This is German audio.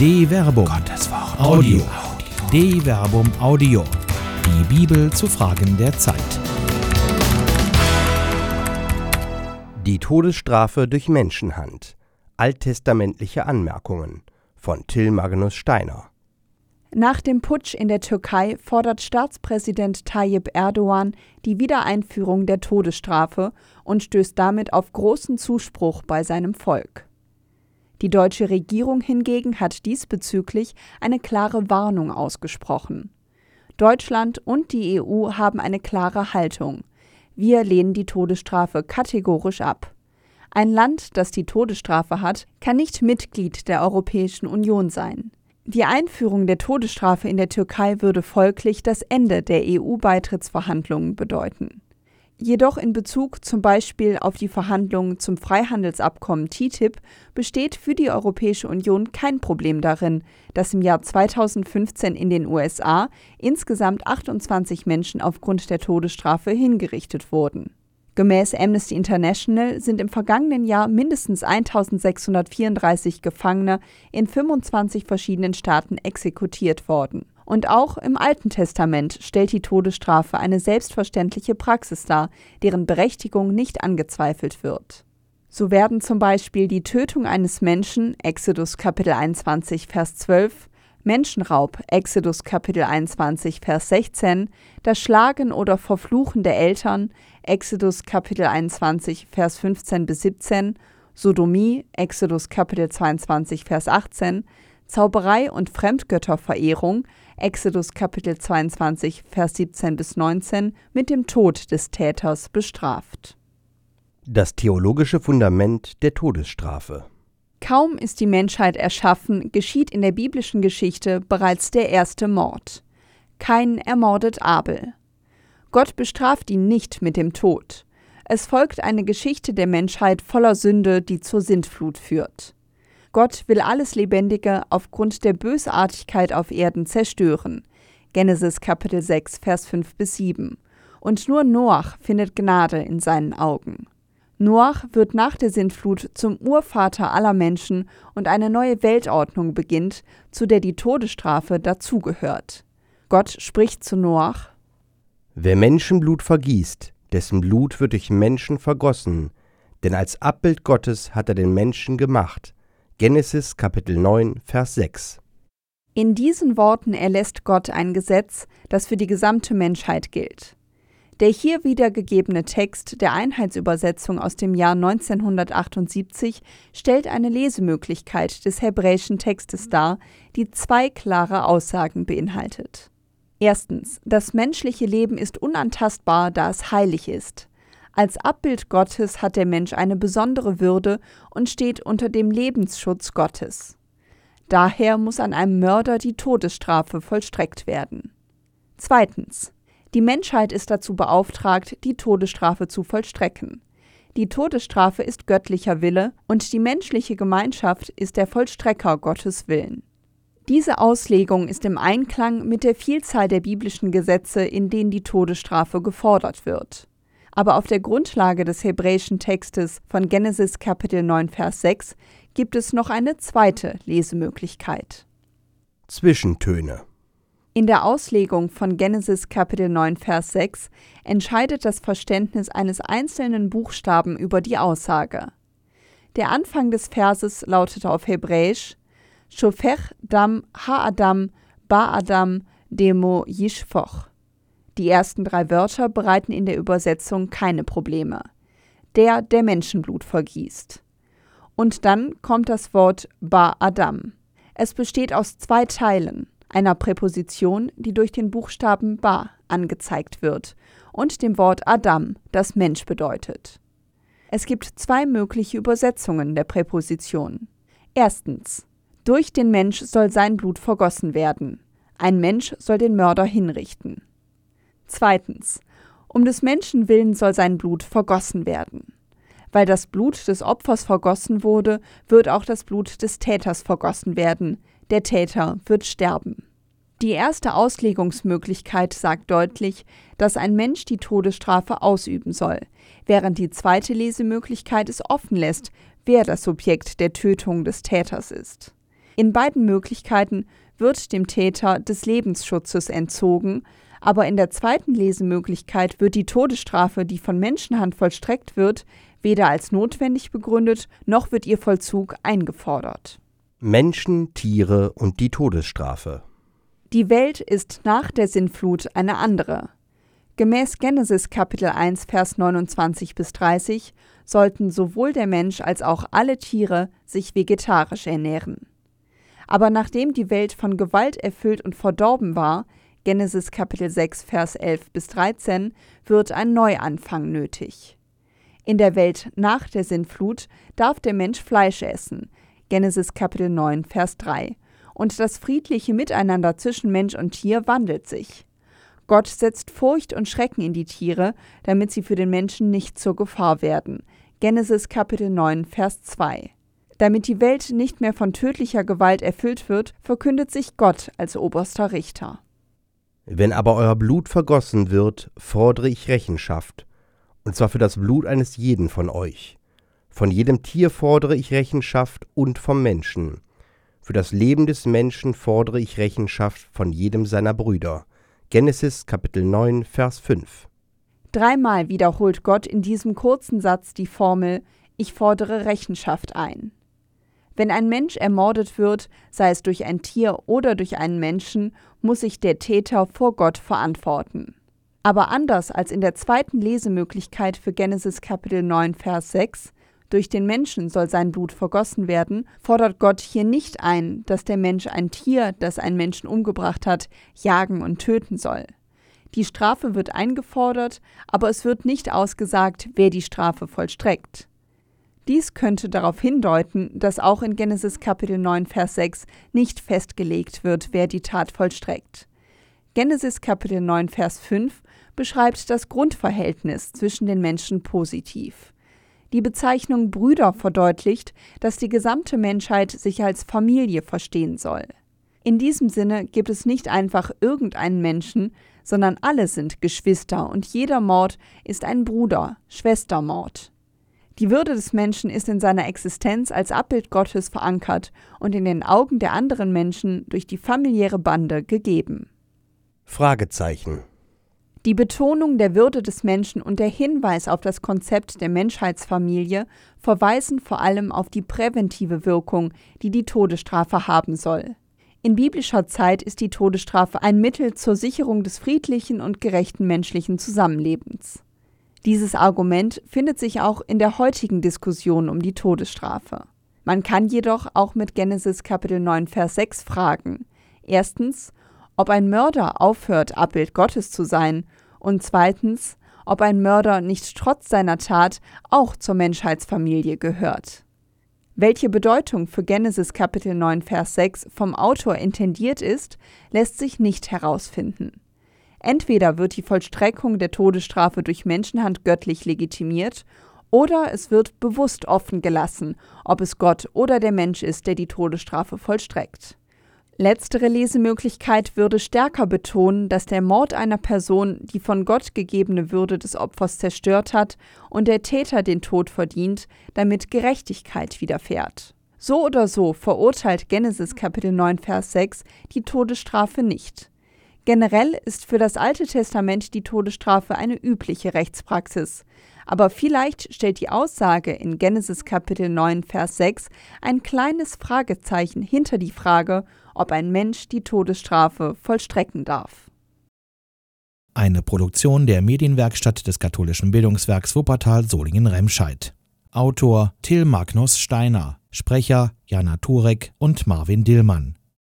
De Verbum. Gottes Wort. Audio. De Verbum Audio. Die Bibel zu Fragen der Zeit. Die Todesstrafe durch Menschenhand. Alttestamentliche Anmerkungen von Till Magnus Steiner. Nach dem Putsch in der Türkei fordert Staatspräsident Tayyip Erdogan die Wiedereinführung der Todesstrafe und stößt damit auf großen Zuspruch bei seinem Volk. Die deutsche Regierung hingegen hat diesbezüglich eine klare Warnung ausgesprochen. Deutschland und die EU haben eine klare Haltung. Wir lehnen die Todesstrafe kategorisch ab. Ein Land, das die Todesstrafe hat, kann nicht Mitglied der Europäischen Union sein. Die Einführung der Todesstrafe in der Türkei würde folglich das Ende der EU-Beitrittsverhandlungen bedeuten. Jedoch in Bezug zum Beispiel auf die Verhandlungen zum Freihandelsabkommen TTIP besteht für die Europäische Union kein Problem darin, dass im Jahr 2015 in den USA insgesamt 28 Menschen aufgrund der Todesstrafe hingerichtet wurden. Gemäß Amnesty International sind im vergangenen Jahr mindestens 1634 Gefangene in 25 verschiedenen Staaten exekutiert worden. Und auch im Alten Testament stellt die Todesstrafe eine selbstverständliche Praxis dar, deren Berechtigung nicht angezweifelt wird. So werden zum Beispiel die Tötung eines Menschen, Exodus Kapitel 21, Vers 12, Menschenraub, Exodus Kapitel 21, Vers 16, das Schlagen oder Verfluchen der Eltern, Exodus Kapitel 21, Vers 15 bis 17, Sodomie, Exodus Kapitel 22, Vers 18, Zauberei und Fremdgötterverehrung, Exodus Kapitel 22, Vers 17 bis 19, mit dem Tod des Täters bestraft. Das theologische Fundament der Todesstrafe. Kaum ist die Menschheit erschaffen, geschieht in der biblischen Geschichte bereits der erste Mord. Kain ermordet Abel. Gott bestraft ihn nicht mit dem Tod. Es folgt eine Geschichte der Menschheit voller Sünde, die zur Sintflut führt. Gott will alles Lebendige aufgrund der Bösartigkeit auf Erden zerstören. Genesis Kapitel 6, Vers 5 bis 7. Und nur Noach findet Gnade in seinen Augen. Noach wird nach der Sintflut zum Urvater aller Menschen und eine neue Weltordnung beginnt, zu der die Todesstrafe dazugehört. Gott spricht zu Noach: Wer Menschenblut vergießt, dessen Blut wird durch Menschen vergossen, denn als Abbild Gottes hat er den Menschen gemacht. Genesis Kapitel 9, Vers 6. In diesen Worten erlässt Gott ein Gesetz, das für die gesamte Menschheit gilt. Der hier wiedergegebene Text der Einheitsübersetzung aus dem Jahr 1978 stellt eine Lesemöglichkeit des hebräischen Textes dar, die zwei klare Aussagen beinhaltet. Erstens, das menschliche Leben ist unantastbar, da es heilig ist. Als Abbild Gottes hat der Mensch eine besondere Würde und steht unter dem Lebensschutz Gottes. Daher muss an einem Mörder die Todesstrafe vollstreckt werden. Zweitens, die Menschheit ist dazu beauftragt, die Todesstrafe zu vollstrecken. Die Todesstrafe ist göttlicher Wille und die menschliche Gemeinschaft ist der Vollstrecker Gottes Willen. Diese Auslegung ist im Einklang mit der Vielzahl der biblischen Gesetze, in denen die Todesstrafe gefordert wird. Aber auf der Grundlage des hebräischen Textes von Genesis Kapitel 9 Vers 6 gibt es noch eine zweite Lesemöglichkeit. Zwischentöne in der Auslegung von Genesis Kapitel 9 Vers 6 entscheidet das Verständnis eines einzelnen Buchstaben über die Aussage. Der Anfang des Verses lautete auf Hebräisch Shofech dam ha-adam ba-adam demo yishfoch. Die ersten drei Wörter bereiten in der Übersetzung keine Probleme. Der, der Menschenblut vergießt. Und dann kommt das Wort ba-adam. Es besteht aus zwei Teilen einer Präposition, die durch den Buchstaben ba angezeigt wird, und dem Wort Adam, das Mensch bedeutet. Es gibt zwei mögliche Übersetzungen der Präposition. Erstens. Durch den Mensch soll sein Blut vergossen werden. Ein Mensch soll den Mörder hinrichten. Zweitens. Um des Menschen willen soll sein Blut vergossen werden. Weil das Blut des Opfers vergossen wurde, wird auch das Blut des Täters vergossen werden, der Täter wird sterben. Die erste Auslegungsmöglichkeit sagt deutlich, dass ein Mensch die Todesstrafe ausüben soll, während die zweite Lesemöglichkeit es offen lässt, wer das Subjekt der Tötung des Täters ist. In beiden Möglichkeiten wird dem Täter des Lebensschutzes entzogen, aber in der zweiten Lesemöglichkeit wird die Todesstrafe, die von Menschenhand vollstreckt wird, weder als notwendig begründet, noch wird ihr Vollzug eingefordert. Menschen, Tiere und die Todesstrafe. Die Welt ist nach der Sintflut eine andere. Gemäß Genesis Kapitel 1 Vers 29 bis 30 sollten sowohl der Mensch als auch alle Tiere sich vegetarisch ernähren. Aber nachdem die Welt von Gewalt erfüllt und verdorben war, Genesis Kapitel 6 Vers 11 bis 13, wird ein Neuanfang nötig. In der Welt nach der Sintflut darf der Mensch Fleisch essen, Genesis Kapitel 9 Vers 3, und das friedliche Miteinander zwischen Mensch und Tier wandelt sich. Gott setzt Furcht und Schrecken in die Tiere, damit sie für den Menschen nicht zur Gefahr werden. Genesis Kapitel 9 Vers 2. Damit die Welt nicht mehr von tödlicher Gewalt erfüllt wird, verkündet sich Gott als oberster Richter. Wenn aber euer Blut vergossen wird, fordere ich Rechenschaft, und zwar für das Blut eines jeden von euch. Von jedem Tier fordere ich Rechenschaft und vom Menschen. Für das Leben des Menschen fordere ich Rechenschaft von jedem seiner Brüder. Genesis Kapitel 9, Vers 5. Dreimal wiederholt Gott in diesem kurzen Satz die Formel Ich fordere Rechenschaft ein. Wenn ein Mensch ermordet wird, sei es durch ein Tier oder durch einen Menschen, muss sich der Täter vor Gott verantworten. Aber anders als in der zweiten Lesemöglichkeit für Genesis Kapitel 9 Vers 6, durch den Menschen soll sein Blut vergossen werden, fordert Gott hier nicht ein, dass der Mensch ein Tier, das einen Menschen umgebracht hat, jagen und töten soll. Die Strafe wird eingefordert, aber es wird nicht ausgesagt, wer die Strafe vollstreckt. Dies könnte darauf hindeuten, dass auch in Genesis Kapitel 9, Vers 6 nicht festgelegt wird, wer die Tat vollstreckt. Genesis Kapitel 9, Vers 5 beschreibt das Grundverhältnis zwischen den Menschen positiv. Die Bezeichnung Brüder verdeutlicht, dass die gesamte Menschheit sich als Familie verstehen soll. In diesem Sinne gibt es nicht einfach irgendeinen Menschen, sondern alle sind Geschwister und jeder Mord ist ein Bruder, Schwestermord. Die Würde des Menschen ist in seiner Existenz als Abbild Gottes verankert und in den Augen der anderen Menschen durch die familiäre Bande gegeben. Fragezeichen. Die Betonung der Würde des Menschen und der Hinweis auf das Konzept der Menschheitsfamilie verweisen vor allem auf die präventive Wirkung, die die Todesstrafe haben soll. In biblischer Zeit ist die Todesstrafe ein Mittel zur Sicherung des friedlichen und gerechten menschlichen Zusammenlebens. Dieses Argument findet sich auch in der heutigen Diskussion um die Todesstrafe. Man kann jedoch auch mit Genesis Kapitel 9 Vers 6 fragen. Erstens, ob ein Mörder aufhört, Abbild Gottes zu sein, und zweitens, ob ein Mörder nicht trotz seiner Tat auch zur Menschheitsfamilie gehört. Welche Bedeutung für Genesis Kapitel 9 Vers 6 vom Autor intendiert ist, lässt sich nicht herausfinden. Entweder wird die Vollstreckung der Todesstrafe durch Menschenhand göttlich legitimiert, oder es wird bewusst offen gelassen, ob es Gott oder der Mensch ist, der die Todesstrafe vollstreckt. Letztere Lesemöglichkeit würde stärker betonen, dass der Mord einer Person die von Gott gegebene Würde des Opfers zerstört hat und der Täter den Tod verdient, damit Gerechtigkeit widerfährt. So oder so verurteilt Genesis Kapitel 9 Vers 6 die Todesstrafe nicht. Generell ist für das Alte Testament die Todesstrafe eine übliche Rechtspraxis. Aber vielleicht stellt die Aussage in Genesis Kapitel 9, Vers 6 ein kleines Fragezeichen hinter die Frage, ob ein Mensch die Todesstrafe vollstrecken darf. Eine Produktion der Medienwerkstatt des katholischen Bildungswerks Wuppertal Solingen-Remscheid. Autor Till Magnus Steiner, Sprecher Jana Turek und Marvin Dillmann.